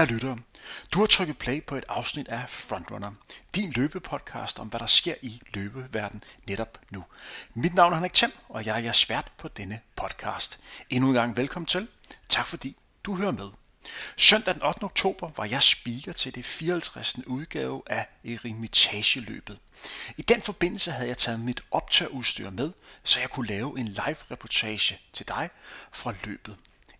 Kære lyttere, du har trykket play på et afsnit af Frontrunner, din løbepodcast om, hvad der sker i løbeverden netop nu. Mit navn er Henrik Thiem, og jeg er jeres vært på denne podcast. Endnu en gang velkommen til. Tak fordi du hører med. Søndag den 8. oktober var jeg speaker til det 54. udgave af Eremitageløbet. I den forbindelse havde jeg taget mit optagudstyr med, så jeg kunne lave en live reportage til dig fra løbet.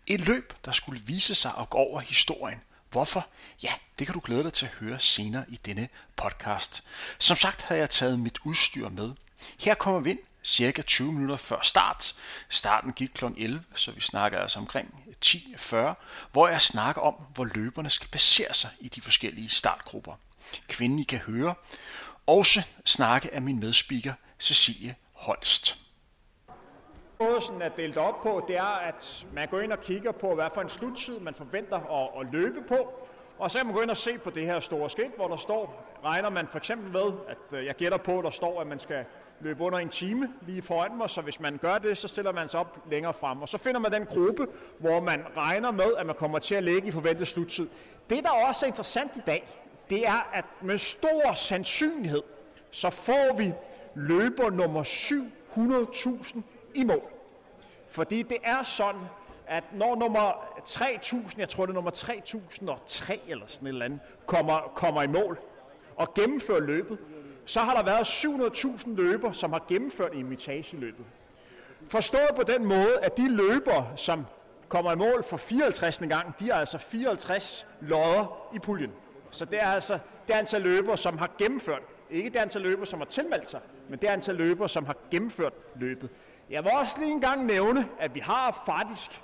Et løb, der skulle vise sig at gå over historien. Hvorfor? Ja, det kan du glæde dig til at høre senere i denne podcast. Som sagt havde jeg taget mit udstyr med. Her kommer vi ind cirka 20 minutter før start. Starten gik kl. 11, så vi snakker altså omkring 10.40, hvor jeg snakker om, hvor løberne skal basere sig i de forskellige startgrupper. Kvinden I kan høre. Også snakke af min medspeaker Cecilie Holst måde sådan er delt op på, det er, at man går ind og kigger på, hvad for en sluttid man forventer at, at løbe på. Og så kan man gå ind og se på det her store skilt, hvor der står, regner man for eksempel med, at øh, jeg gætter på, at der står, at man skal løbe under en time lige foran mig, så hvis man gør det, så stiller man sig op længere frem. Og så finder man den gruppe, hvor man regner med, at man kommer til at ligge i forventet sluttid. Det, der også er interessant i dag, det er, at med stor sandsynlighed, så får vi løber nummer 700.000 i mål. Fordi det er sådan, at når nummer 3000, jeg tror det er nummer 3003 eller sådan et eller andet, kommer, kommer i mål og gennemfører løbet, så har der været 700.000 løber, som har gennemført imitageløbet. Forstået på den måde, at de løber, som kommer i mål for 54. gang, de er altså 54 lodder i puljen. Så det er altså det antal løber, som har gennemført. Ikke det antal løber, som har tilmeldt sig, men det antal løber, som har gennemført løbet. Jeg vil også lige engang nævne, at vi har faktisk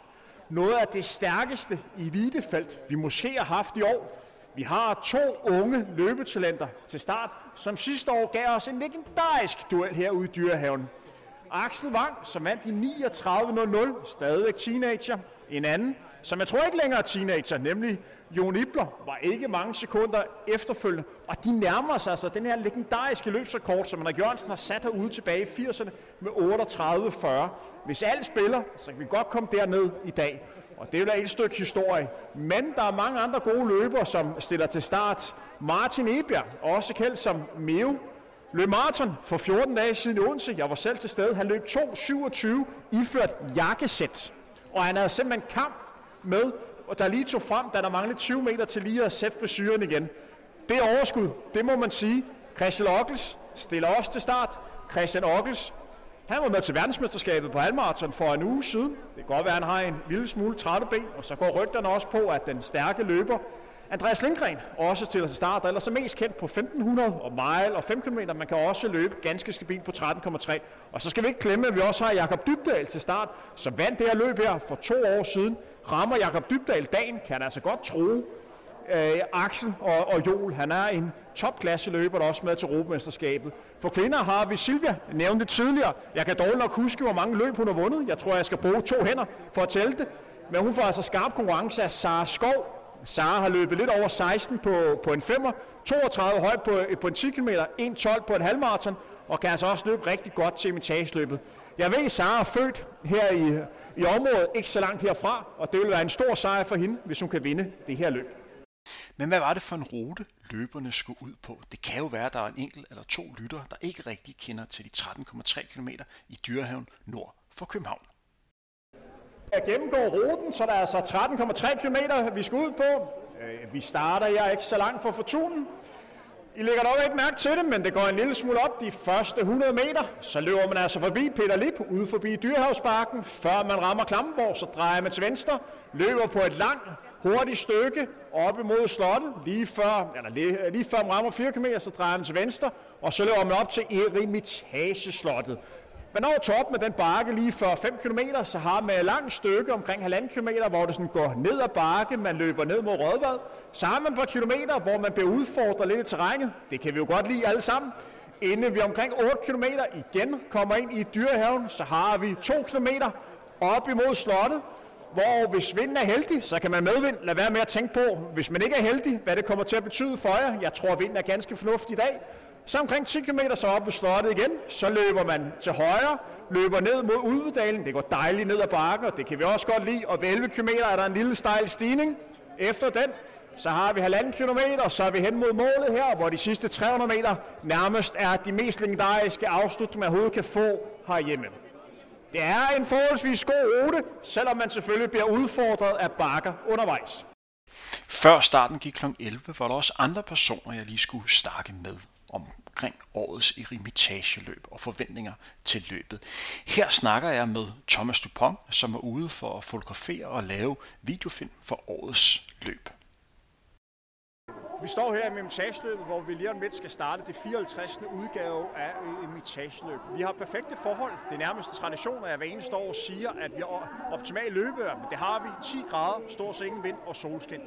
noget af det stærkeste elitefelt, vi måske har haft i år. Vi har to unge løbetalenter til start, som sidste år gav os en legendarisk duel herude i Dyrehaven. Axel Wang, som vandt i 39.00, stadigvæk teenager. En anden, som jeg tror ikke længere er teenager, nemlig Jon Ibler var ikke mange sekunder efterfølgende, og de nærmer sig altså den her legendariske løbsrekord, som Henrik Jørgensen har sat herude tilbage i 80'erne med 38-40. Hvis alt spiller, så kan vi godt komme derned i dag. Og det er jo et stykke historie. Men der er mange andre gode løbere, som stiller til start. Martin Ebjerg, også kendt som Meo, løb maraton for 14 dage siden i Odense. Jeg var selv til stede. Han løb 2.27 iført jakkesæt. Og han havde simpelthen kamp med og der lige tog frem, da der manglede 20 meter til lige at sætte frisyren igen. Det er overskud, det må man sige. Christian Ockels stiller også til start. Christian Ockels, han var med til verdensmesterskabet på halvmarathon for en uge siden. Det kan godt være, at han har en lille smule trætte ben, og så går rygterne også på, at den stærke løber Andreas Lindgren også stiller til start, der ellers er mest kendt på 1500 og mile og 5 km. Man kan også løbe ganske stabilt på 13,3. Og så skal vi ikke glemme, at vi også har Jakob Dybdal til start, som vandt det her løb her for to år siden. Rammer Jakob Dybdal dagen, kan han altså godt tro. Øh, Axel og, og Joel, han er en topklasse løber, der også med til Europamesterskabet. For kvinder har vi Silvia, nævnte det tidligere. Jeg kan dårligt nok huske, hvor mange løb hun har vundet. Jeg tror, jeg skal bruge to hænder for at tælle det. Men hun får altså skarp konkurrence af Sara Skov, Sara har løbet lidt over 16 på, på en 5'er, 32 højt på, på en 10 km, 1.12 på en halvmarathon, og kan altså også løbe rigtig godt til imitageløbet. Jeg ved, at Sara er født her i, i området, ikke så langt herfra, og det vil være en stor sejr for hende, hvis hun kan vinde det her løb. Men hvad var det for en rute, løberne skulle ud på? Det kan jo være, at der er en enkelt eller to lytter, der ikke rigtig kender til de 13,3 km i Dyrehaven nord for København. Jeg gennemgår ruten, så der er altså 13,3 km, vi skal ud på. Øh, vi starter her ikke så langt fra Fortunen. I lægger dog ikke mærke til det, men det går en lille smule op de første 100 meter. Så løber man altså forbi Peter Lip, ude forbi Dyrehavsparken. Før man rammer Klampenborg, så drejer man til venstre. Løber på et langt, hurtigt stykke op imod slottet. Lige før, eller lige, lige før man rammer 4 km, så drejer man til venstre. Og så løber man op til Eremitageslottet. Men når toppen med den bakke lige for 5 km, så har man et langt stykke omkring 1,5 km, hvor det sådan går ned ad bakke, man løber ned mod Rødvad. Så har man et par kilometer, hvor man bliver udfordret lidt i terrænet. Det kan vi jo godt lide alle sammen. Inden vi omkring 8 km igen kommer ind i dyrehaven, så har vi 2 km op imod slottet, hvor hvis vinden er heldig, så kan man medvind. Lad være med at tænke på, hvis man ikke er heldig, hvad det kommer til at betyde for jer. Jeg tror, at vinden er ganske fornuftig i dag. Så omkring 10 km så op ved slottet igen, så løber man til højre, løber ned mod Udvedalen. Det går dejligt ned ad bakken, og det kan vi også godt lide. Og ved 11 km er der en lille stejl stigning. Efter den Så har vi halvanden kilometer, så er vi hen mod målet her, hvor de sidste 300 meter nærmest er de mest legendariske afslutninger, man overhovedet kan få herhjemme. Det er en forholdsvis god rute, selvom man selvfølgelig bliver udfordret af bakker undervejs. Før starten gik kl. 11, var der også andre personer, jeg lige skulle snakke med omkring årets eremitageløb og forventninger til løbet. Her snakker jeg med Thomas Dupont, som er ude for at fotografere og lave videofilm for årets løb. Vi står her i Imitageløbet, hvor vi lige om lidt skal starte det 54. udgave af Imitageløb. Vi har perfekte forhold. Det er nærmest tradition, at jeg hver eneste år siger, at vi har optimal løbevejr, men det har vi 10 grader, stor ingen vind og solskin.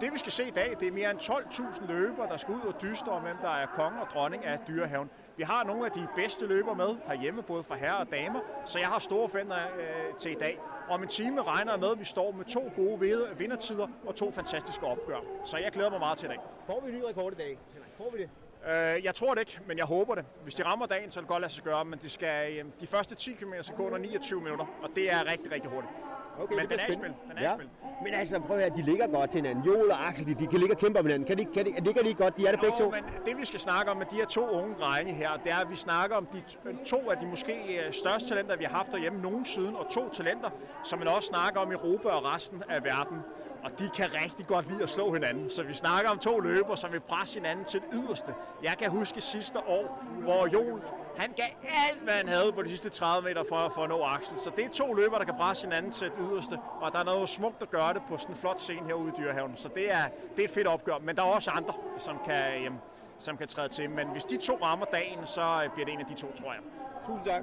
Det vi skal se i dag, det er mere end 12.000 løbere, der skal ud og dyste om, hvem der er konge og dronning af dyrehaven. Vi har nogle af de bedste løbere med herhjemme, både for herrer og damer, så jeg har store forventninger øh, til i dag. Om en time regner jeg med, at vi står med to gode vindertider og to fantastiske opgør. Så jeg glæder mig meget til i dag. Får vi en ny rekord i dag? Får vi det? Øh, jeg tror det ikke, men jeg håber det. Hvis de rammer dagen, så er det godt lade sig gøre, men det skal, øh, de første 10 km skal gå under 29 minutter, og det er rigtig, rigtig hurtigt. Okay, men den er, spil. den er ja. spil. Men altså, prøv at høre, de ligger godt til hinanden. Joel og Axel, de, de kan ligge og kæmpe om hinanden. Kan de, kan de, ligger de godt? De er det begge to? men det vi skal snakke om med de her to unge drenge her, det er, at vi snakker om de to af de måske øh, største talenter, vi har haft derhjemme nogensinde, og to talenter, som man også snakker om i Europa og resten af verden og de kan rigtig godt lide at slå hinanden. Så vi snakker om to løbere, som vil presse hinanden til det yderste. Jeg kan huske sidste år, hvor Joel han gav alt, hvad han havde på de sidste 30 meter for, for at nå Axel. Så det er to løbere, der kan presse hinanden til det yderste, og der er noget smukt at gøre det på sådan en flot scene herude i Dyrehaven. Så det er, det er et fedt opgør, men der er også andre, som kan, jamen, som kan træde til. Men hvis de to rammer dagen, så bliver det en af de to, tror jeg. Tusind tak.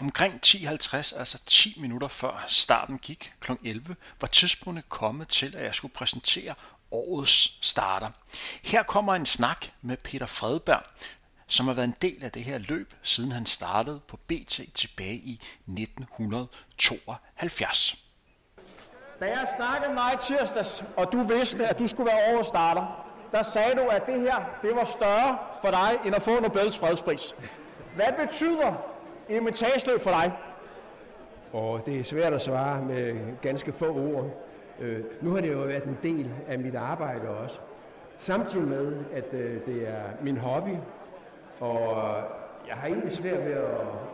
Omkring 10.50, altså 10 minutter før starten gik kl. 11, var tidspunktet kommet til, at jeg skulle præsentere årets starter. Her kommer en snak med Peter Fredberg, som har været en del af det her løb, siden han startede på BT tilbage i 1972. Da jeg snakkede med dig tirsdags, og du vidste, at du skulle være årets starter, der sagde du, at det her det var større for dig, end at få Nobels fredspris. Hvad betyder imitageløb for dig? Og det er svært at svare med ganske få ord. Øh, nu har det jo været en del af mit arbejde også. Samtidig med, at øh, det er min hobby, og øh, jeg har egentlig svært ved at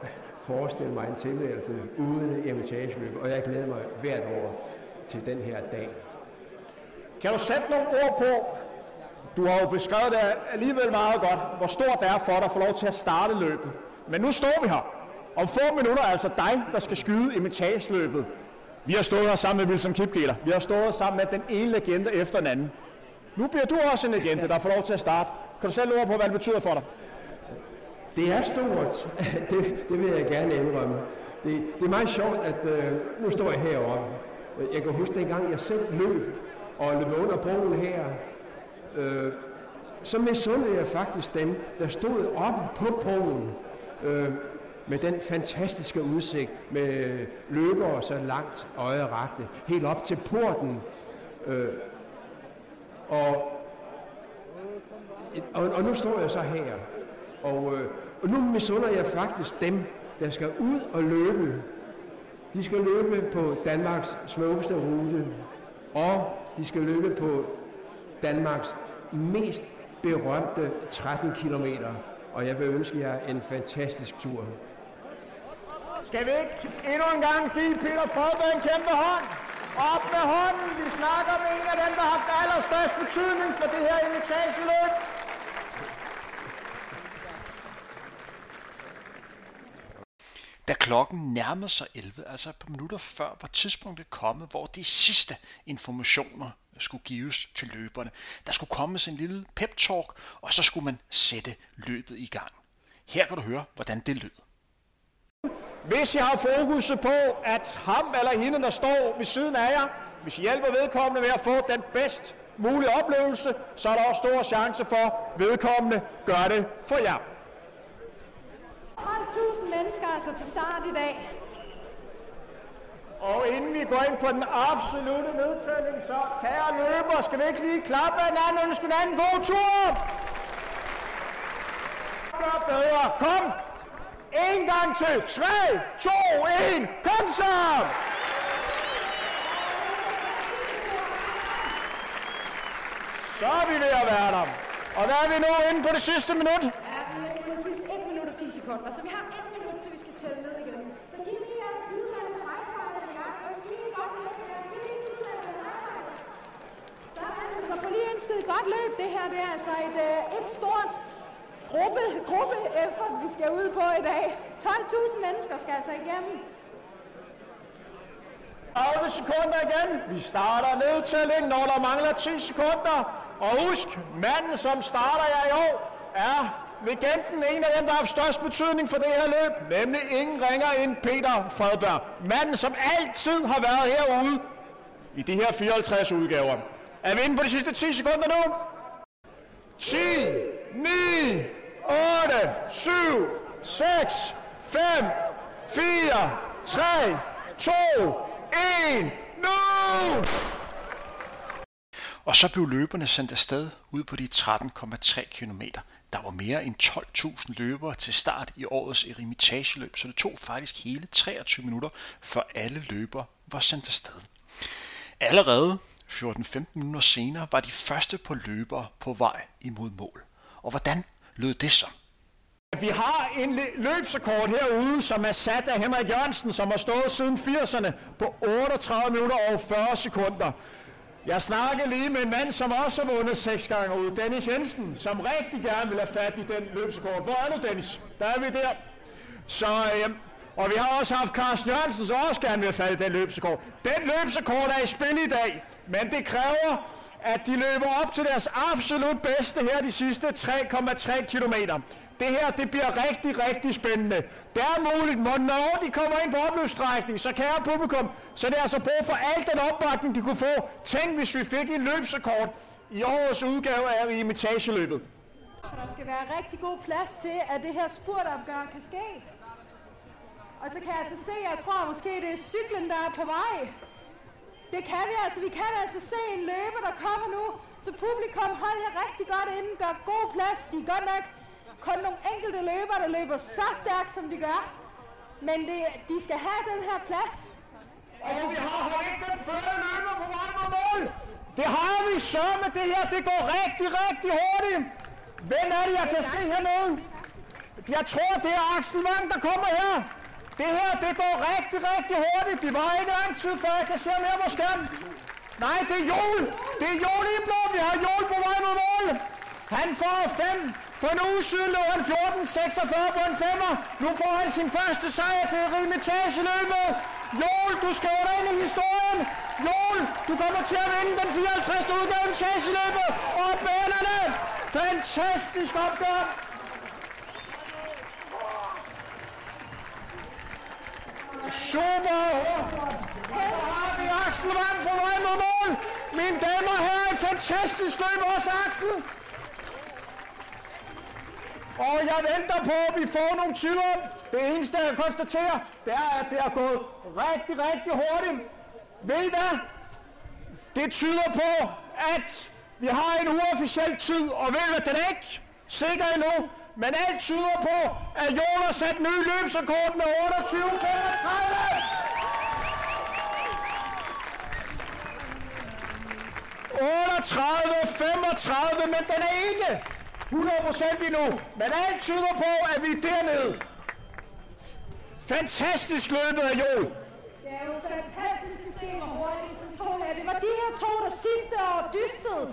forestille mig en tilværelse uden emitageløb, og jeg glæder mig hvert år til den her dag. Kan du sætte nogle ord på, du har jo beskrevet det alligevel meget godt, hvor stort det er for dig at få lov til at starte løbet. Men nu står vi her. Om få minutter er altså dig, der skal skyde imitageløbet. Vi har stået her sammen med Wilson Kipketer. Vi har stået sammen med den ene legende efter den anden. Nu bliver du også en legende, der får lov til at starte. Kan du selv ord på, hvad det betyder for dig? Det er stort. Det, det vil jeg gerne indrømme. Det, det er meget sjovt, at øh, nu står jeg heroppe. Jeg kan huske dengang, jeg selv løb og løb under broen her. Øh, så misundede jeg faktisk dem, der stod oppe på broen. Øh, med den fantastiske udsigt med løbere så langt øjet rakte, helt op til porten. Øh, og, og, og nu står jeg så her, og, øh, og nu misunder jeg faktisk dem, der skal ud og løbe. De skal løbe på Danmarks smukkeste rute, og de skal løbe på Danmarks mest berømte 13 km. Og jeg vil ønske jer en fantastisk tur. Skal vi ikke endnu en gang give Peter Forberg en kæmpe hånd? Op med hånden. Vi snakker med en af dem, der har haft allerstørst betydning for det her imitageløb. Da klokken nærmede sig 11, altså et par minutter før, var tidspunktet kommet, hvor de sidste informationer skulle gives til løberne. Der skulle komme en lille pep-talk, og så skulle man sætte løbet i gang. Her kan du høre, hvordan det lød. Hvis jeg har fokus på, at ham eller hende, der står ved siden af jer, hvis I hjælper vedkommende med at få den bedst mulige oplevelse, så er der også stor chance for, at vedkommende gør det for jer. 12.000 mennesker altså til start i dag. Og inden vi går ind på den absolute nedtælling, så kære løber, skal vi ikke lige klappe hinanden og ønske anden god tur? Gør bedre. Kom, en gang til. 3, 2, 1. Kom så! Så er vi ved at være der. Og hvad er vi nu inde på det sidste minut? Ja, vi er på sidst 1 minut og 10 sekunder, så vi har 1 minut, til vi skal tælle ned igen. Så giv lige jeres sidemand en high five en gang. Jeg lige et godt løb her. Giv lige sidemanden en high five. Sådan, så få lige ønsket et godt løb. Det her det er altså et, øh, et stort gruppe, gruppe effort, vi skal ud på i dag. 12.000 mennesker skal altså igennem. 30 sekunder igen. Vi starter nedtælling, når der mangler 10 sekunder. Og husk, manden, som starter jer i år, er legenden, en af dem, der har haft størst betydning for det her løb, nemlig ingen ringer end Peter Fredberg. Manden, som altid har været herude i de her 54 udgaver. Er vi inde på de sidste 10 sekunder nu? 10, 9, 8, 7, 6, 5, 4, 3, 2, 1, nu! Og så blev løberne sendt afsted ud på de 13,3 km. Der var mere end 12.000 løbere til start i årets eremitageløb, så det tog faktisk hele 23 minutter, før alle løbere var sendt afsted. Allerede 14-15 minutter senere var de første på løbere på vej imod mål. Og hvordan lød det så? Vi har en lø- løbsrekord herude, som er sat af Henrik Jørgensen, som har stået siden 80'erne på 38 minutter og 40 sekunder. Jeg snakkede lige med en mand, som også har vundet seks gange ud, Dennis Jensen, som rigtig gerne vil have fat i den løbsekort. Hvor er du, Dennis? Der er vi der. Så, øh, og vi har også haft Carsten Jørgensen, som også gerne vil have fat i den løbsekort. Den løbsekort er i spil i dag, men det kræver, at de løber op til deres absolut bedste her de sidste 3,3 kilometer. Det her, det bliver rigtig, rigtig spændende. Det er muligt, når de kommer ind på opløbsstrækning, så kære publikum, så det er altså brug for al den opbakning, de kunne få. Tænk, hvis vi fik en løbsrekord i årets udgave af imitageløbet. For der skal være rigtig god plads til, at det her spurtopgør kan ske. Og så kan jeg altså se, jeg tror måske det er cyklen, der er på vej. Det kan vi altså. Vi kan altså se en løber, der kommer nu. Så publikum, hold jer rigtig godt inde. Gør god plads. De er godt nok kun nogle enkelte løbere, der løber så stærkt, som de gør. Men det, de skal have den her plads. Og vi har holdt ikke den førte løber på vej mod mål. Det har vi så med det her. Det går rigtig, rigtig hurtigt. Hvem er det, jeg kan se hernede? Jeg tror, det er Axel Wang, der kommer her. Det her, det går rigtig, rigtig hurtigt. Det var ikke lang tid, før jeg kan se mere på skærmen. Nej, det er Jol. Det er Joel blå. Vi har Jol på vej mod mål. Han får 5. For en uge siden lå han 14-46 på en femmer. Nu får han sin første sejr til Rimitageløbet. Joel, du skriver dig ind i historien. Joel, du kommer til at vinde den 54. udgave af Rimitageløbet. Og banerne. Fantastisk opgør. Super! Så har vi Axel Vang på vej mod mål. Mine damer og herrer, et fantastisk løb også, Axel. Og jeg venter på, at vi får nogle tyder. Det eneste, jeg konstaterer, det er, at det er gået rigtig, rigtig hurtigt. Ved I hvad? Det tyder på, at vi har en uofficiel tid, og ved I hvad, den er ikke sikker endnu. Men alt tyder på, at Jonas har sat ny løbsrekord med 28-35. 38, 35, men den er ikke 100% endnu. Men alt tyder på, at vi er dernede. Fantastisk løbet af Joel. Det er jo fantastisk at se, hvor hurtigt den to her. Det var de her to, der sidste år dystede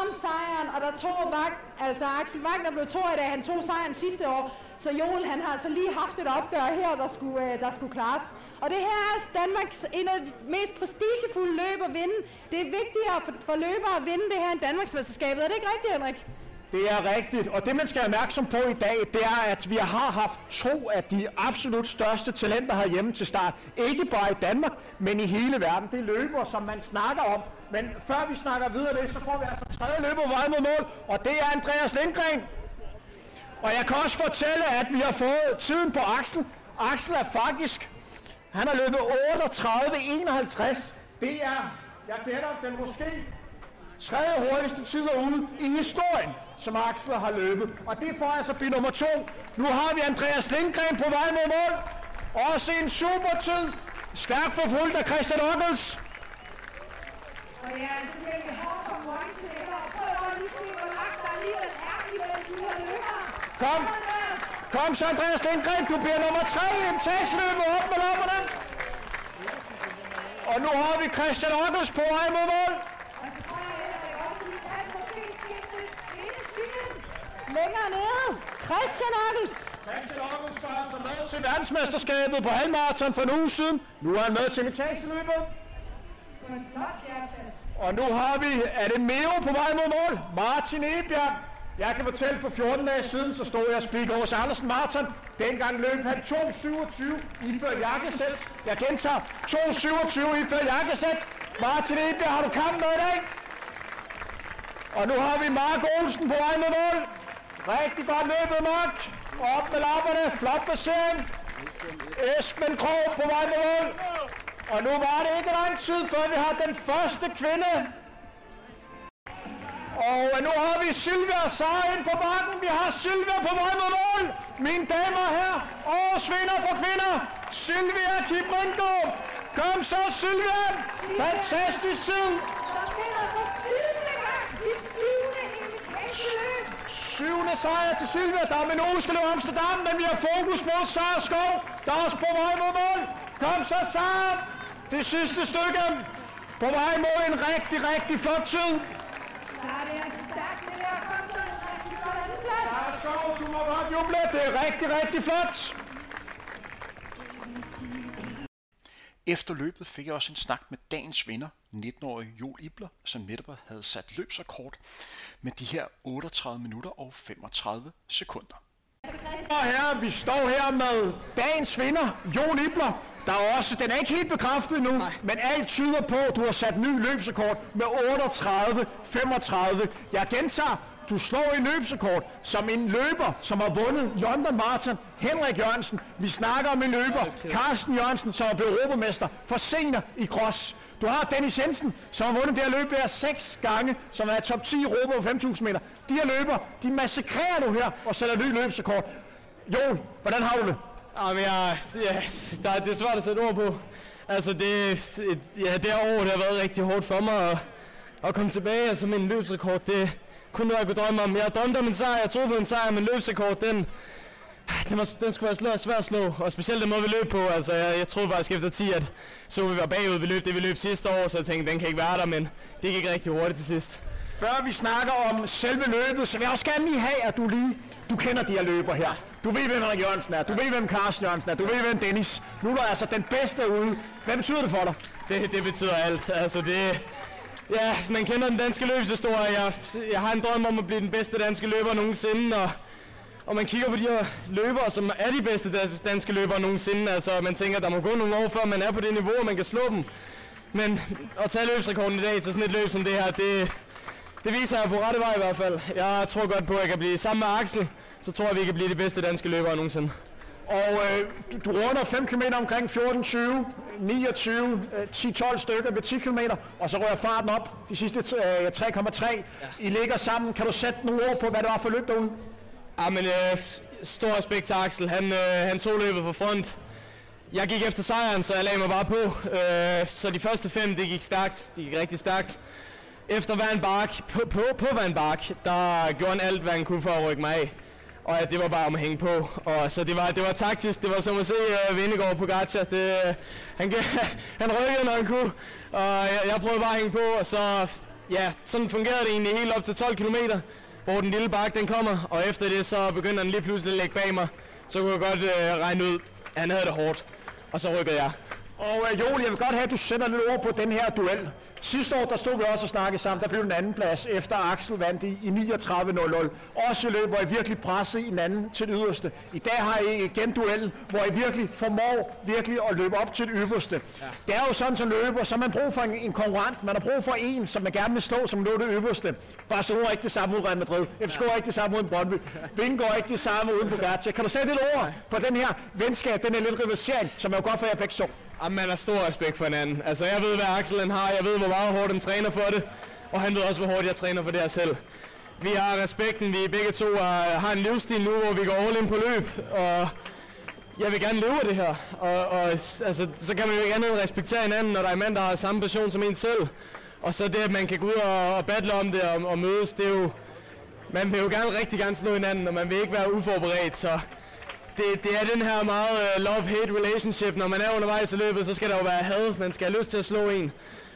om sejren, og der tog Vagt, altså Axel Wagner blev to i dag, han tog sejren sidste år, så Joel han har altså lige haft et opgør her, der skulle, øh, der skulle klares. Og det her er Danmarks en af de mest prestigefulde løb at vinde. Det er vigtigere for, for løbere at vinde det her end Danmarksmesterskabet. Er det ikke rigtigt, Henrik? Det er rigtigt, og det man skal være opmærksom på i dag, det er, at vi har haft to af de absolut største talenter herhjemme til start. Ikke bare i Danmark, men i hele verden. Det er løber, som man snakker om. Men før vi snakker videre det, så får vi altså tredje løber vej mod mål, og det er Andreas Lindgren. Og jeg kan også fortælle, at vi har fået tiden på Axel. Axel er faktisk, han har løbet 38-51. Det er, jeg gætter, den måske tredje hurtigste tid ude i historien, som Axel har løbet. Og det får altså blive nummer to. Nu har vi Andreas Lindgren på vej mod mål. Også en super tid. Stærkt forfulgt af Christian Ockels. Og det er altså virkelig hårdt konkurrence, det her. Prøv at Kom. Kom så, Andreas Lindgren. Du bliver nummer tre i etageløbet. Op med lopperne. Og nu har vi Christian Ockels på vej mod mål. Længere nede. Christian Ockels. Christian Ockels var altså med til verdensmesterskabet på halvmarathon for en uge siden. Nu er han med til etageløbet. Og nu har vi, er det Meo på vej mod mål? Martin Ebjerg. Jeg kan fortælle, for 14 dage siden, så stod jeg og spik hos Andersen Martin. Dengang løb han 2.27 iført jakkesæt. Jeg gentager, 2.27 iført jakkesæt. Martin Ebjerg, har du kamp med i dag? Og nu har vi Mark Olsen på vej mod mål. Rigtig godt løbet, Mark. Op med lapperne. Flot basering. Esben Krog på vej med mål. Og nu var det ikke lang tid, før vi har den første kvinde. Og nu har vi Sylvia Sejen ind på bakken. Vi har Sylvia på vej mod mål. Mine damer her. Årets vinder for kvinder. Sylvia Kibrinko. Kom så, Sylvia. Fantastisk tid. Syvende sejr til Sylvia. Der er skal løbe Amsterdam, men vi har fokus på Sara Skov. Der er også på vej mod mål. Kom så, Sara. Det sidste stykke. På vej mod en rigtig, rigtig flot tid. Sara Skov, du må godt juble. Det er rigtig, rigtig flot. Efter løbet fik jeg også en snak med dagens vinder, 19-årige Joel Ibler, som netop havde sat løbsrekord med de her 38 minutter og 35 sekunder. Og her, vi står her med dagens vinder, Jon Ibler. Der er også, den er ikke helt bekræftet nu, Nej. men alt tyder på, at du har sat ny løbsrekord med 38-35. Jeg gentager, du slår en løbsrekord som en løber, som har vundet London Marathon, Henrik Jørgensen. Vi snakker om en løber, Carsten Jørgensen, som er blevet europamester for senior i cross. Du har Dennis Jensen, som har vundet det her løb her seks gange, som er top 10 i Europa på 5.000 meter. De her løber, de massakrerer nu her og sætter ny løbsrekord. Jon, hvordan har du det? Jamen, jeg, ja, der, det er svært at sætte ord på. Altså, det, ja, det her år det har været rigtig hårdt for mig at, at komme tilbage. Altså, min løbsrekord, det kun noget, jeg kunne drømme om. Jeg drømte om en sejr, jeg troede på en sejr, men løbsrekord, den, den, var, den skulle være svær at slå, og specielt den måde, vi løb på. Altså, jeg, jeg troede faktisk efter 10, at så vi var bagud, vi løb det, vi løb sidste år, så jeg tænkte, den kan ikke være der, men det gik rigtig hurtigt til sidst. Før vi snakker om selve løbet, så vil jeg også gerne lige have, at du lige, du kender de her løber her. Du ved, hvem Henrik Jørgensen er, du ved, hvem Carsten Jørgensen er, du ved, hvem Dennis. Nu er du altså den bedste ude. Hvad betyder det for dig? Det, det betyder alt. Altså, det, ja, man kender den danske løbshistorie. Jeg, jeg har en drøm om at blive den bedste danske løber nogensinde, og og man kigger på de her løbere, som er de bedste danske løbere nogensinde. Altså, man tænker, der må gå nogle år, før man er på det niveau, og man kan slå dem. Men at tage løbsrekorden i dag til sådan et løb som det her, det, det viser jeg på rette vej i hvert fald. Jeg tror godt på, at jeg kan blive sammen med Axel, så tror jeg, at vi kan blive de bedste danske løbere nogensinde. Og øh, du runder 5 km omkring 14-20, 29, øh, 10-12 stykker ved 10 km, og så rører farten op de sidste øh, 3,3. Ja. I ligger sammen. Kan du sætte nogle ord på, hvad det var for løb derude? Ja, men øh, stor respekt til Axel. Han, øh, han tog løbet for front. Jeg gik efter sejren, så jeg lagde mig bare på. Øh, så de første fem, det gik stærkt. Det gik rigtig stærkt. Efter Van Bark, på, på, på Van Bark, der gjorde han alt, hvad han kunne for at rykke mig af. Og ja, det var bare om at hænge på. Og så det var, det var taktisk. Det var som at se uh, Vindegård på Gacha. Det, uh, han, han rykkede, når han kunne. Og jeg, jeg prøvede bare at hænge på. Og så, ja, sådan fungerede det egentlig helt op til 12 km, hvor den lille bakke den kommer, og efter det så begynder den lige pludselig at lægge bag mig. Så kunne jeg godt uh, regne ud, at han havde det hårdt, og så rykkede jeg. Og øh, Joel, jeg vil godt have, at du sætter lidt ord på den her duel. Sidste år, der stod vi også og snakkede sammen. Der blev den anden plads, efter Axel vandt i, i 39.00. Også i løb, hvor I virkelig pressede hinanden til det yderste. I dag har I igen duellen, hvor I virkelig formår virkelig at løbe op til det ypperste. Ja. Det er jo sådan som løber, så man brug for en, en konkurrent. Man har brug for en, som man gerne vil slå, som lå det ypperste. Barcelona er ikke det samme mod Real Madrid. FCK er ikke det samme mod Brøndby. Vingo er ikke det samme uden Bugatti. Kan du sætte et ord på den her venskab, den her lidt rivalisering, som er jo godt for jer begge to? Jamen, man har stor respekt for hinanden. Altså, jeg ved, hvad Axel han har. Jeg ved, hvor meget hårdt han træner for det. Og han ved også, hvor hårdt jeg træner for det her selv. Vi har respekten. Vi begge to har, har en livsstil nu, hvor vi går all in på løb. Og jeg vil gerne leve af det her. Og, og altså, så kan man jo ikke andet end respektere hinanden, når der er mand, der har samme passion som en selv. Og så det, at man kan gå ud og, og battle om det og, og mødes, det er jo man vil jo gerne rigtig gerne slå hinanden, og man vil ikke være uforberedt, så det, det er den her meget uh, love-hate relationship. Når man er undervejs i løbet, så skal der jo være had. Man skal have lyst til at slå en.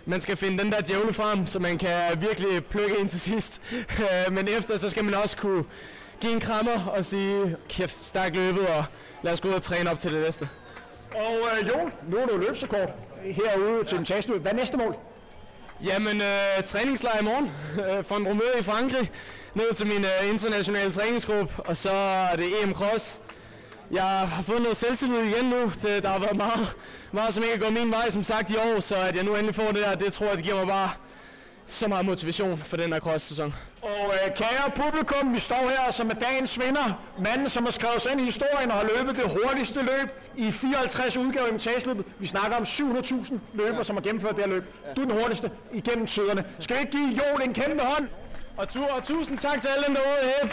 Man skal finde den der djævle frem, så man kan virkelig plukke ind til sidst. Men efter, så skal man også kunne give en krammer og sige, kæft, stærkt løbet, og lad os gå ud og træne op til det næste. Og øh, Jon, nu er du løbsekort herude til en tastløb. Hvad er næste mål? Jamen, øh, træningslejr i morgen øh, fra en Romø i Frankrig, ned til min øh, internationale træningsgruppe, og så er det EM Cross. Jeg har fået noget selvtillid igen nu. Det, der har været meget, meget som ikke går min vej, som sagt, i år, så at jeg nu endelig får det der, det tror jeg, det giver mig bare så meget motivation for den her cross-sæson. Og øh, kære publikum, vi står her som er dagens vinder. Manden, som har skrevet sig ind i historien og har løbet det hurtigste løb i 54 udgaver i imitageløbet. Vi snakker om 700.000 løber, ja. som har gennemført det her løb. Du er den hurtigste igennem tiderne. Skal vi ikke give Joel en kæmpe hånd? Og, tu- og tusind tak til alle dem derude.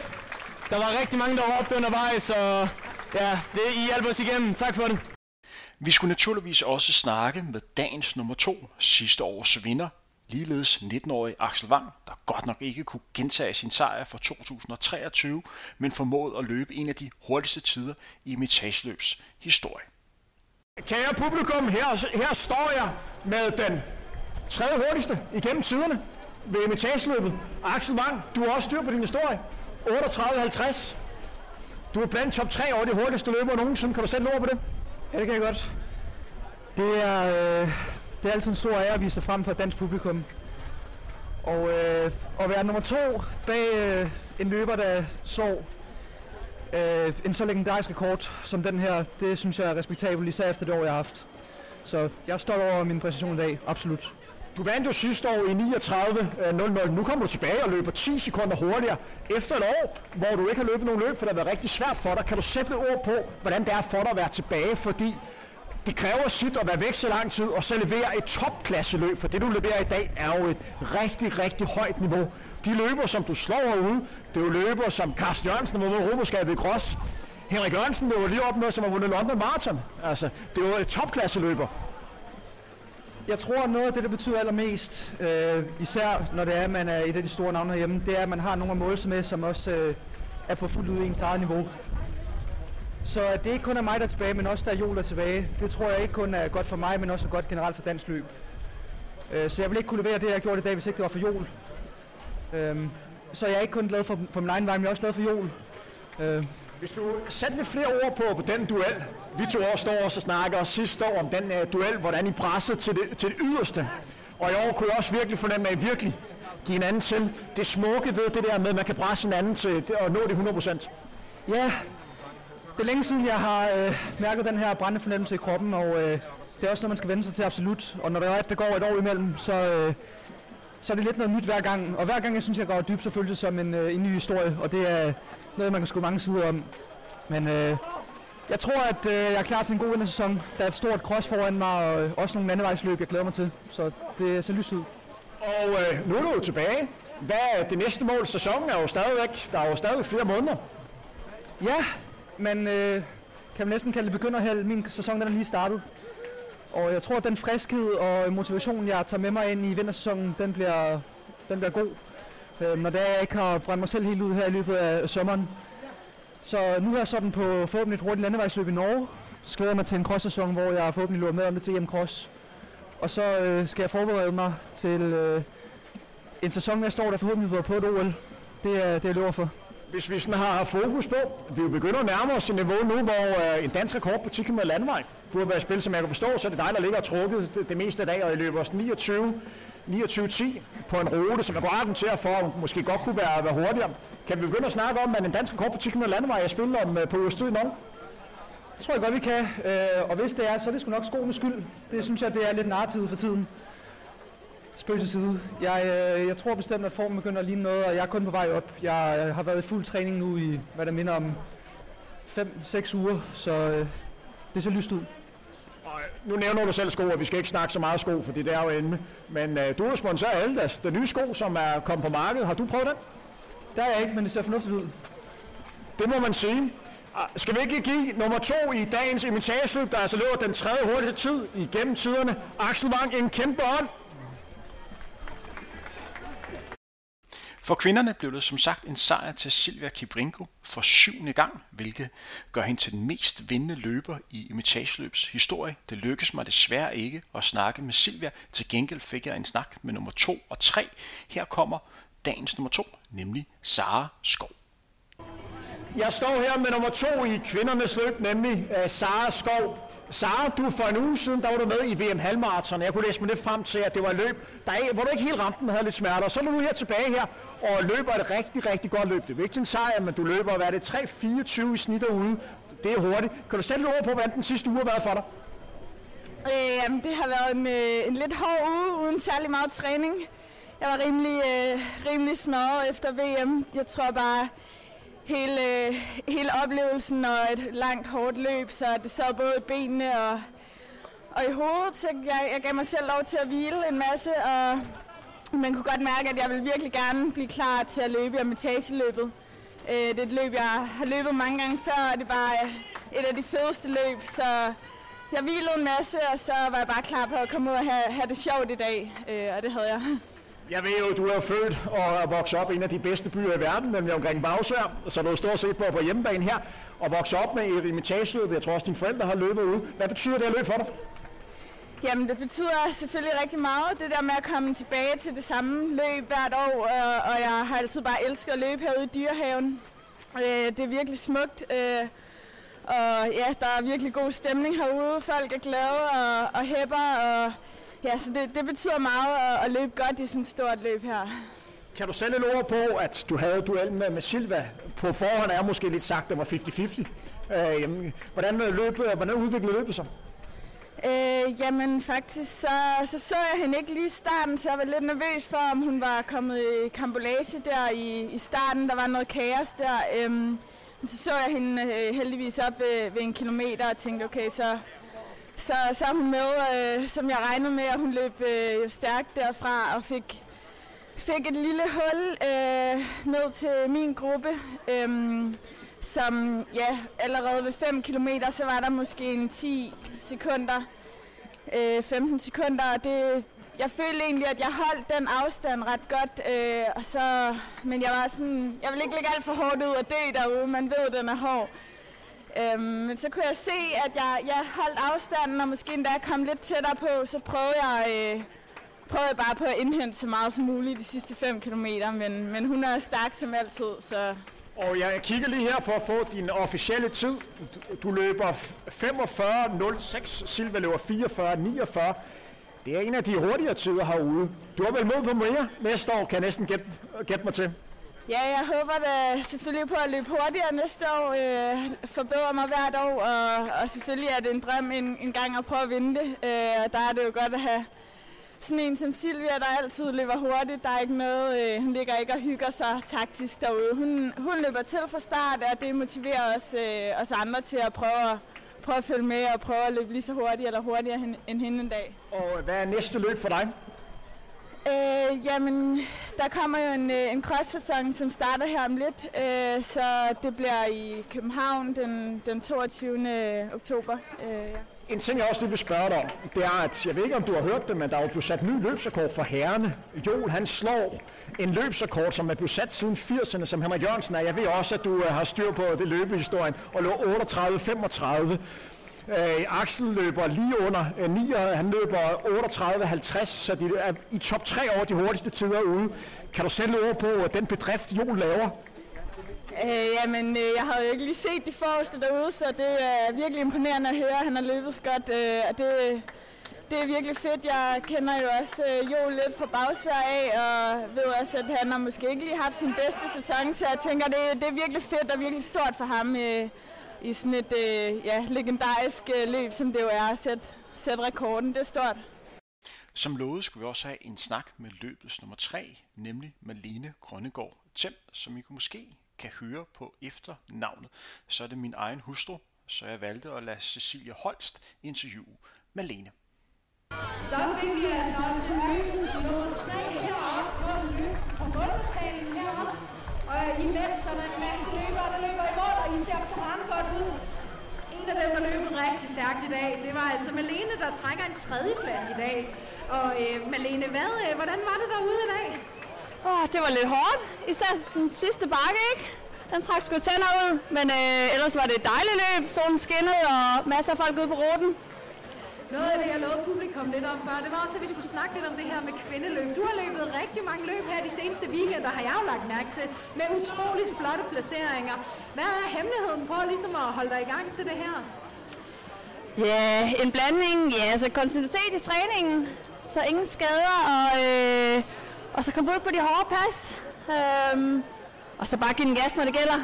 Der var rigtig mange, der op undervejs, og ja, det, I hjælper os igennem. Tak for det. Vi skulle naturligvis også snakke med dagens nummer to, sidste års vinder, ligeledes 19-årig Axel Wang, der godt nok ikke kunne gentage sin sejr for 2023, men formåede at løbe en af de hurtigste tider i imitageløbs historie. Kære publikum, her, her står jeg med den tredje hurtigste igennem tiderne ved imitageløbet. Axel Wang, du har også styr på din historie. 38.50. Du er blandt top 3 over de hurtigste løbere nogensinde. Kan du sætte ord på det? Ja, det kan jeg godt. Det er, øh, det er altid en stor ære at vise frem for et dansk publikum. Og øh, at være nummer to bag øh, en løber, der så øh, en så legendarisk rekord som den her, det synes jeg er respektabelt, især efter det år, jeg har haft. Så jeg er stolt over min præcision i dag, absolut. Du vandt jo sidste år i 39.00. Øh, nu kommer du tilbage og løber 10 sekunder hurtigere. Efter et år, hvor du ikke har løbet nogen løb, for det har været rigtig svært for dig, kan du sætte et ord på, hvordan det er for dig at være tilbage, fordi det kræver sit at være væk så lang tid og så levere et topklasseløb, for det du leverer i dag er jo et rigtig, rigtig højt niveau. De løber, som du slår herude, det er jo løber som Carsten Jørgensen, der var Europaskabet i Cross. Henrik Jørgensen, det var lige op med, som har vundet London Marathon. Altså, det er jo et topklasseløber. Jeg tror, at noget af det, der betyder allermest, øh, især når det er, at man er et af de store navne herhjemme, det er, at man har nogle at måle sig med, som også øh, er på fuldt ud i ens eget niveau. Så at det ikke kun er mig, der er tilbage, men også der er Jol, der er tilbage, det tror jeg ikke kun er godt for mig, men også godt generelt for dansk løb. Øh, så jeg vil ikke kunne levere det, jeg gjorde i dag, hvis ikke det var for Jol. Øh, så jeg er ikke kun glad for, på min egen vej, men jeg er også glad for Jol. Øh. Hvis du satte lidt flere ord på, på den duel, vi to år står også og snakker og sidste år om den uh, duel, hvordan I pressede til det, til det yderste. Og i år kunne jeg også virkelig fornemme, at I virkelig give hinanden til det smukke ved det der med, at man kan presse hinanden til at nå det 100%. Ja, det er længe siden, jeg har øh, mærket den her brændende fornemmelse i kroppen, og øh, det er også noget, man skal vende sig til absolut. Og når der er, at der går et år imellem, så, øh, så er det lidt noget nyt hver gang. Og hver gang jeg synes, jeg går dybt, så føles det som en, øh, en ny historie, og det er noget, man kan skrive mange sider om. Men øh, jeg tror, at øh, jeg er klar til en god vintersæson. Der er et stort cross foran mig, og øh, også nogle landevejsløb, jeg glæder mig til. Så det ser lyst ud. Og øh, nu er du jo tilbage. Hvad er det næste mål? Sæsonen er jo stadigvæk, der er jo stadig flere måneder. Ja, men øh, kan man næsten kalde det begynderheld. Min sæson den er lige startet. Og jeg tror, at den friskhed og motivation, jeg tager med mig ind i vintersæsonen, den bliver, den bliver god. Øh, når det er, jeg ikke har brændt mig selv helt ud her i løbet af sommeren. Så nu er jeg sådan på forhåbentlig et hurtigt landevejsløb i Norge. Så glæder jeg mig til en cross-sæson, hvor jeg forhåbentlig løber med om det til EM Cross. Og så øh, skal jeg forberede mig til øh, en sæson næste år, der forhåbentlig på et OL. Det er det, jeg løber for. Hvis vi sådan har fokus på, vi jo begynder at nærme os et niveau nu, hvor øh, en dansk rekord på 10 km landvej burde være spil, som jeg kan forstå, så er det dig, der ligger og trukket det, det meste af dag, og I løber 29 29-10 på en rute, som jeg går argumentere for, at måske godt kunne være, være hurtigere. Kan vi begynde at snakke om, at en dansk rekord øh, på 10 km landevej er spillet om på uges i Norge? Det tror jeg godt, vi kan. Øh, og hvis det er, så er det sgu nok skoenes skyld. Det synes jeg, det er lidt narrativt for tiden. Spøg til side. Jeg, øh, jeg tror bestemt, at formen begynder at ligne noget, og jeg er kun på vej op. Jeg har været i fuld træning nu i, hvad der minder om 5-6 uger, så øh, det ser lyst ud. Nu nævner du selv sko, og vi skal ikke snakke så meget sko, fordi det er jo inde. Men øh, du er sponsor af Aldas, den nye sko, som er kommet på markedet. Har du prøvet den? Det har jeg ikke, men det ser fornuftigt ud. Det må man sige. Ah, skal vi ikke give nummer to i dagens imitageløb, der altså løber den tredje hurtigste tid igennem tiderne? Axel Wang, en kæmpe ånd. For kvinderne blev det som sagt en sejr til Silvia Kibrinko for syvende gang, hvilket gør hende til den mest vindende løber i imitageløbs historie. Det lykkedes mig desværre ikke at snakke med Silvia. Til gengæld fik jeg en snak med nummer 2 og 3. Her kommer dagens nummer 2, nemlig Sara Skov. Jeg står her med nummer to i kvindernes løb, nemlig øh, Sara Skov. Sara, du for en uge siden, der var du med i VM halvmarathon. Jeg kunne læse mig lidt frem til, at det var et løb, der hvor du ikke helt ramte den, havde lidt smerter. Så er du her tilbage her og løber et rigtig, rigtig godt løb. Det er ikke en sejr, men du løber, hvad er det, 3-24 i snit derude. Det er hurtigt. Kan du sætte ord på, hvordan den sidste uge har været for dig? Øh, det har været en, øh, en lidt hård uge, uden særlig meget træning. Jeg var rimelig, øh, rimelig smadret efter VM. Jeg tror bare, hele, hele oplevelsen og et langt, hårdt løb, så det sad både i benene og, og i hovedet. Så jeg, jeg gav mig selv lov til at hvile en masse, og man kunne godt mærke, at jeg ville virkelig gerne blive klar til at løbe i amitageløbet. Øh, det er et løb, jeg har løbet mange gange før, og det er bare et af de fedeste løb, så jeg hvilede en masse, og så var jeg bare klar på at komme ud og have, have det sjovt i dag, øh, og det havde jeg. Jeg ved jo, du er født og er vokset op i en af de bedste byer i verden, nemlig omkring Bagsvær, så du er stort set på, på hjemmebane her, og vokset op med et imitageløb. Jeg tror også, dine forældre har løbet ud. Hvad betyder det at løbe for dig? Jamen, det betyder selvfølgelig rigtig meget, det der med at komme tilbage til det samme løb hvert år, øh, og, jeg har altid bare elsket at løbe herude i Dyrehaven. Øh, det er virkelig smukt, øh, og ja, der er virkelig god stemning herude. Folk er glade og, og hæpper, og ja, så det, det betyder meget at, at løbe godt i sådan et stort løb her. Kan du sætte et ord på, at du havde duel med, med Silva? På forhånd er måske lidt sagt, at det var 50-50. Øh, hvordan, løb, hvordan udviklede løbet sig? Øh, jamen faktisk, så, så så jeg hende ikke lige i starten, så jeg var lidt nervøs for, om hun var kommet i kambolage der i, i starten. Der var noget kaos der. Men så så jeg hende øh, heldigvis op ved, ved en kilometer og tænkte, okay, så, så, så hun med, øh, som jeg regnede med, at hun løb øh, stærkt derfra og fik, fik et lille hul øh, ned til min gruppe. Øh, som ja, allerede ved 5 km, så var der måske en 10 sekunder, øh, 15 sekunder, og det, jeg følte egentlig, at jeg holdt den afstand ret godt, øh, og så, men jeg var sådan, jeg vil ikke lægge alt for hårdt ud og dø derude, man ved, at den er hård. Øhm, men så kunne jeg se, at jeg, jeg holdt afstanden, og måske endda kom lidt tættere på, så prøvede jeg, øh, prøvede jeg bare på at indhente så meget som muligt de sidste 5 km, men, men hun er stærk som altid, så og jeg kigger lige her for at få din officielle tid. Du løber 45.06, Silva løber 44.49. Det er en af de hurtigere tider herude. Du har vel mod på mere næste år, kan jeg næsten gætte, gætte mig til. Ja, jeg håber da selvfølgelig på at løbe hurtigere næste år, øh, forbedre mig hvert år, og, og selvfølgelig er det en drøm en, en gang at prøve at vinde det. Øh, der er det jo godt at have sådan en som Silvia, der altid løber hurtigt. Der er ikke noget, øh, hun ligger ikke og hygger sig taktisk derude. Hun, hun løber til fra start, og det motiverer os, øh, os andre til at prøve at, prøve at følge med og prøve at løbe lige så hurtigt eller hurtigere hen, end hende en dag. Og hvad er næste løb for dig? Øh, jamen, der kommer jo en, øh, en cross-sæson, som starter her om lidt, øh, så det bliver i København den, den 22. oktober. Øh, ja. En ting, jeg også lige vil spørge dig om, det er, at jeg ved ikke, om du har hørt det, men der er jo blevet sat ny løbsrekord for herrene. Joel, han slår en løbsrekord, som er blevet sat siden 80'erne, som Henrik Jørgensen er. Jeg ved også, at du øh, har styr på det løbehistorien, og lå 38-35. Øh, Axel løber lige under øh, 9, han løber 38-50, så de er i top 3 over de hurtigste tider ude. Kan du sætte ord på øh, den bedrift, Jon laver? Øh, jamen, øh, jeg har jo ikke lige set de forreste derude, så det er virkelig imponerende at høre, han har løbet så godt. Øh, og det, det er virkelig fedt. Jeg kender jo også øh, Jo lidt fra bagsvær af, og ved også, at han har måske ikke lige haft sin bedste sæson, så jeg tænker, det, det er virkelig fedt og virkelig stort for ham øh, i sådan et øh, ja, legendarisk øh, løb, som det jo er at sætte, sætte rekorden. Det er stort. Som lovet skulle vi også have en snak med løbets nummer 3, nemlig Malene Grønnegård Tem, som I kunne måske kan høre på efternavnet, så er det min egen hustru, så jeg valgte at lade Cecilia Holst interviewe Malene. Så fik vi altså også løbets nummer 3 heroppe på, løb, på målbetalingen heroppe. Og imens så er der en masse løbere, der løber i mål, i ser meget godt ud. En af dem, der løber rigtig stærkt i dag, det var altså Malene, der trækker en tredjeplads i dag. Og øh, Malene, hvad, øh, hvordan var det derude i dag? Åh, det var lidt hårdt. Især den sidste bakke, ikke? Den trak sgu tænder ud. Men øh, ellers var det et dejligt løb. Solen skinnede, og masser af folk ude på ruten. Noget af det, jeg lovede publikum lidt om før, det var også, at vi skulle snakke lidt om det her med kvindeløb. Du har løbet rigtig mange løb her de seneste weekender, har jeg jo lagt mærke til, med utrolig flotte placeringer. Hvad er hemmeligheden på ligesom at holde dig i gang til det her? Ja, en blanding. Ja, altså kontinuitet i træningen. Så ingen skader, og, øh, og så komme ud på de hårde pas. Øhm, og så bare give den gas, når det gælder.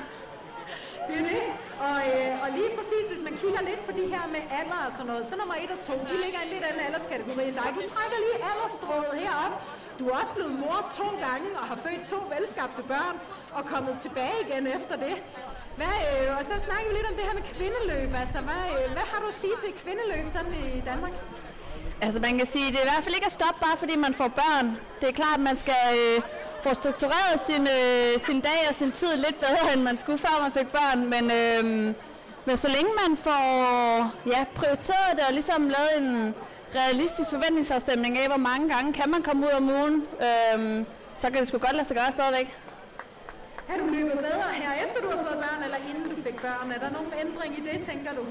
Det er det. Og, øh, og lige præcis, hvis man kigger lidt på de her med alder og sådan noget, så nummer 1 og 2, de ligger i en lidt anden alderskategori end dig. Du trækker lige aldersstrået herop. Du er også blevet mor to gange og har født to velskabte børn og kommet tilbage igen efter det. Hvad, øh, og så snakker vi lidt om det her med kvindeløb. Altså, hvad, øh, hvad har du at sige til kvindeløb sådan i Danmark? Altså man kan sige, det er i hvert fald ikke at stoppe bare fordi man får børn. Det er klart, at man skal øh, få struktureret sin, øh, sin dag og sin tid lidt bedre, end man skulle før man fik børn. Men, øh, men så længe man får ja, prioriteret det og ligesom lavet en realistisk forventningsafstemning af, hvor mange gange kan man komme ud om ugen, øh, så kan det sgu godt lade sig gøre stadigvæk. Har du løbet bedre her, efter du har fået børn, eller inden du fik børn? Er der nogen ændring i det, tænker du?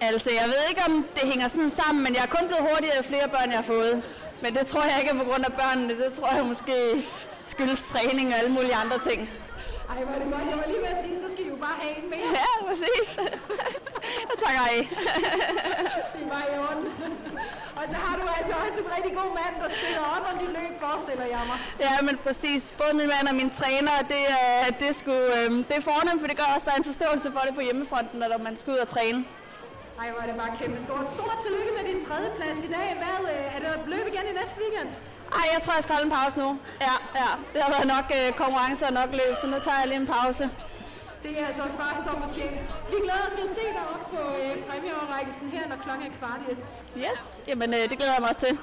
Altså, jeg ved ikke, om det hænger sådan sammen, men jeg er kun blevet hurtigere, jo flere børn jeg har fået. Men det tror jeg ikke er på grund af børnene. Det tror jeg måske skyldes træning og alle mulige andre ting. Ej, er det godt. Jeg var lige ved at sige, så skal I jo bare have en mere. Ja, præcis. Jeg takker af. det er bare i orden. Og så har du altså også en rigtig god mand, der støtter op om dit løb, forestiller jeg mig. Ja, men præcis. Både min mand og min træner, det, er, det, er, sgu, øh, det er fornemt, for det gør også, at der er en forståelse for det på hjemmefronten, når man skal ud og træne. Ej, hvor er det bare kæmpe stort. Stort tillykke med din tredje plads i dag. Hvad, øh, er det løb igen i næste weekend? Ej, jeg tror, jeg skal holde en pause nu. Ja, ja. Det har været nok øh, konkurrence og nok løb, så nu tager jeg lige en pause. Det er altså også bare så fortjent. Vi glæder os til at se dig op på øh, præmieoverrækkelsen her, når klokken er kvart i et. Yes, jamen øh, det glæder jeg mig også til.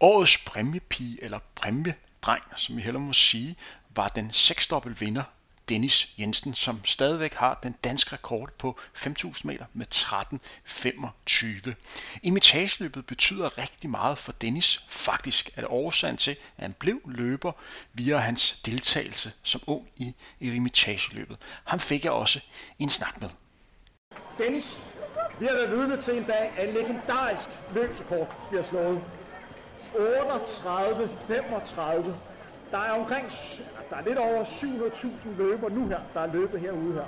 Årets præmiepige, eller præmiedreng, som vi heller må sige, var den seksdobbelt vinder Dennis Jensen, som stadigvæk har den danske rekord på 5.000 meter med 13.25. Imitageløbet betyder rigtig meget for Dennis. Faktisk er det årsagen til, at han blev løber via hans deltagelse som ung i, imitageløbet. Ham fik jeg også en snak med. Dennis, vi har været vidne til en dag, at en legendarisk løbsrekord bliver slået. 38-35. Der er omkring der er lidt over 700.000 løber nu her, der er løbet herude her.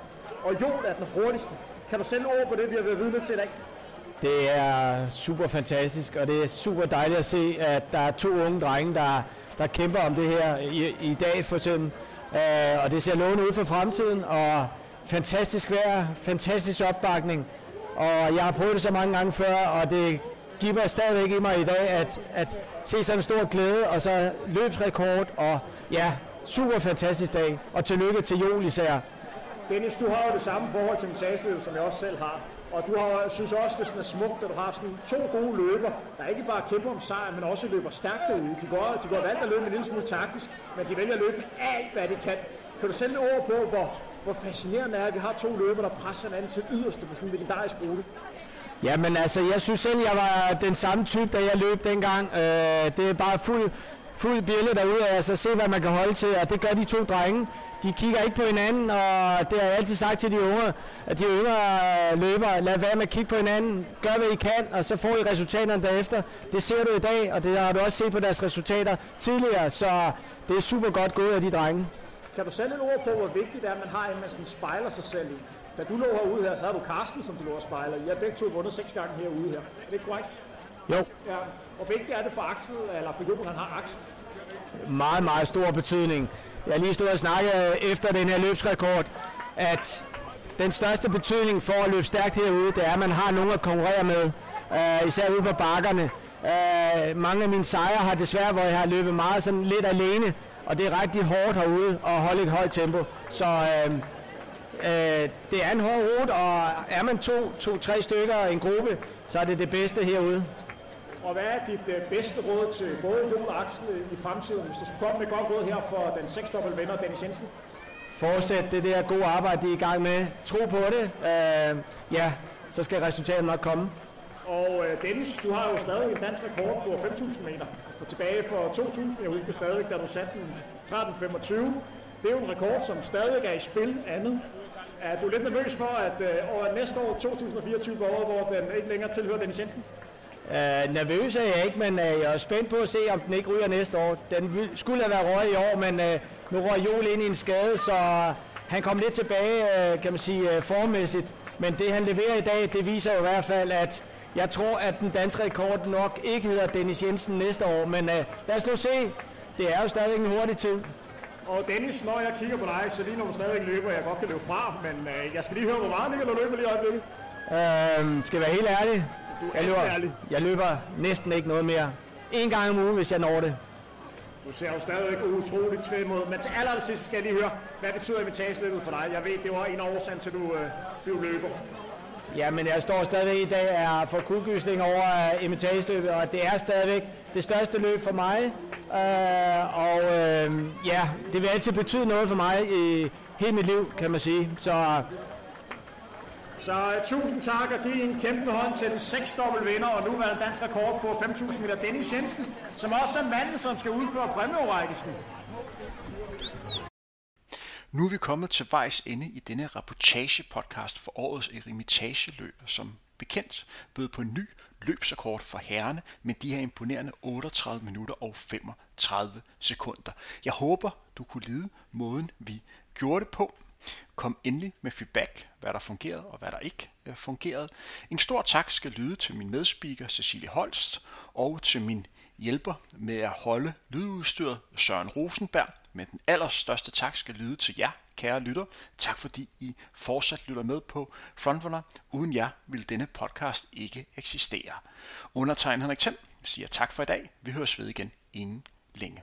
Og Jon er den hurtigste. Kan du sætte ord på det, vi har været vidne til i dag? Det er super fantastisk, og det er super dejligt at se, at der er to unge drenge, der, der kæmper om det her i, i dag for eksempel. Uh, øh, og det ser lovende ud for fremtiden, og fantastisk vejr, fantastisk opbakning. Og jeg har prøvet det så mange gange før, og det giver stadigvæk i mig i dag, at, at se sådan en stor glæde, og så løbsrekord, og ja, super fantastisk dag, og tillykke til Joel især. Dennis, du har jo det samme forhold til metageløb, som jeg også selv har. Og du har, synes også, det er sådan smukt, at du har sådan to gode løber, der ikke bare kæmper om sejr, men også løber stærkt derude. De går, de går valgt at løbe en lille smule taktisk, men de vælger at løbe alt, hvad de kan. Kan du sætte ord på, hvor, hvor fascinerende er, at vi har to løber, der presser hinanden til yderste på sådan en legendarisk rute? Jamen altså, jeg synes selv, jeg var den samme type, da jeg løb dengang. Øh, det er bare fuld, fuld bjælle derude af, altså se hvad man kan holde til, og det gør de to drenge. De kigger ikke på hinanden, og det har jeg altid sagt til de unge, at de yngre løbere, lad være med at kigge på hinanden, gør hvad I kan, og så får I resultaterne derefter. Det ser du i dag, og det har du også set på deres resultater tidligere, så det er super godt gået af de drenge. Kan du sætte et ord på, hvor vigtigt det er, at man har en, man spejler sig selv i? Da du lå herude her, så har du Karsten, som du lå og spejler. I har begge to vundet seks gange herude her. Er det korrekt? Jo. Ja. Hvor vigtigt er det for Axel, eller Jon, han har Axel? Meget, meget stor betydning. Jeg lige stået og snakket efter den her løbsrekord, at den største betydning for at løbe stærkt herude, det er, at man har nogen at konkurrere med, uh, især ude på bakkerne. Uh, mange af mine sejre har desværre, hvor jeg har løbet meget sådan lidt alene, og det er rigtig hårdt herude at holde et højt tempo. Så uh, uh, det er en hård rute, og er man to, to, tre stykker i en gruppe, så er det det bedste herude. Og hvad er dit øh, bedste råd til både Jon og Axel i fremtiden, hvis du skulle komme med godt råd her for den seksdobbelt vinder, Dennis Jensen? Fortsæt det der gode arbejde, de er i gang med. Tro på det. Uh, ja, så skal resultatet nok komme. Og øh, Dennis, du har jo stadig en dansk rekord på 5.000 meter. For tilbage for 2.000, jeg husker stadig, da du satte den 13.25. Det er jo en rekord, som stadig er i spil andet. Er du lidt nervøs for, at øh, næste år, 2024, hvor, hvor den ikke længere tilhører Dennis Jensen? Uh, nervøs er jeg ikke, men uh, jeg er spændt på at se, om den ikke ryger næste år. Den skulle have været røget i år, men uh, nu røg Joel ind i en skade, så han kom lidt tilbage, uh, kan man sige, uh, formæssigt. Men det han leverer i dag, det viser jo i hvert fald, at jeg tror, at den danske rekord nok ikke hedder Dennis Jensen næste år, men uh, lad os nu se. Det er jo stadig en hurtig tid. Og Dennis, når jeg kigger på dig, så lige når du stadig løber, jeg godt kan løbe fra, men uh, jeg skal lige høre, hvor meget ligger du løber lige i øjeblikket? Uh, skal jeg være helt ærlig? Du er jeg løber, ærlig. jeg løber næsten ikke noget mere. En gang om ugen, hvis jeg når det. Du ser jo stadigvæk utroligt trim ud. Men til allersidst skal jeg lige høre, hvad betyder imitageløbet for dig? Jeg ved, det var en af årsagen til, du øh, blev løber. Ja, men jeg står stadigvæk i dag er for kudgysning over uh, imitageløbet, og det er stadigvæk det største løb for mig. Uh, og uh, ja, det vil altid betyde noget for mig i hele mit liv, kan man sige. Så så uh, tusind tak og giv en kæmpe hånd til den seksdobbelt vinder og nuværende dansk rekord på 5.000 meter, Dennis Jensen, som også er manden, som skal udføre præmieoverrækkelsen. Nu er vi kommet til vejs ende i denne reportage-podcast for årets Eremitageløb, som bekendt bød på en ny løbsrekord for herrene med de her imponerende 38 minutter og 35 sekunder. Jeg håber, du kunne lide måden, vi gjorde det på. Kom endelig med feedback, hvad der fungerede og hvad der ikke øh, fungerede. En stor tak skal lyde til min medspeaker Cecilie Holst og til min hjælper med at holde lydudstyret Søren Rosenberg. Men den allerstørste tak skal lyde til jer, kære lytter. Tak fordi I fortsat lytter med på Frontrunner. Uden jer ville denne podcast ikke eksistere. Undertegn Henrik Thiem siger tak for i dag. Vi høres ved igen inden længe.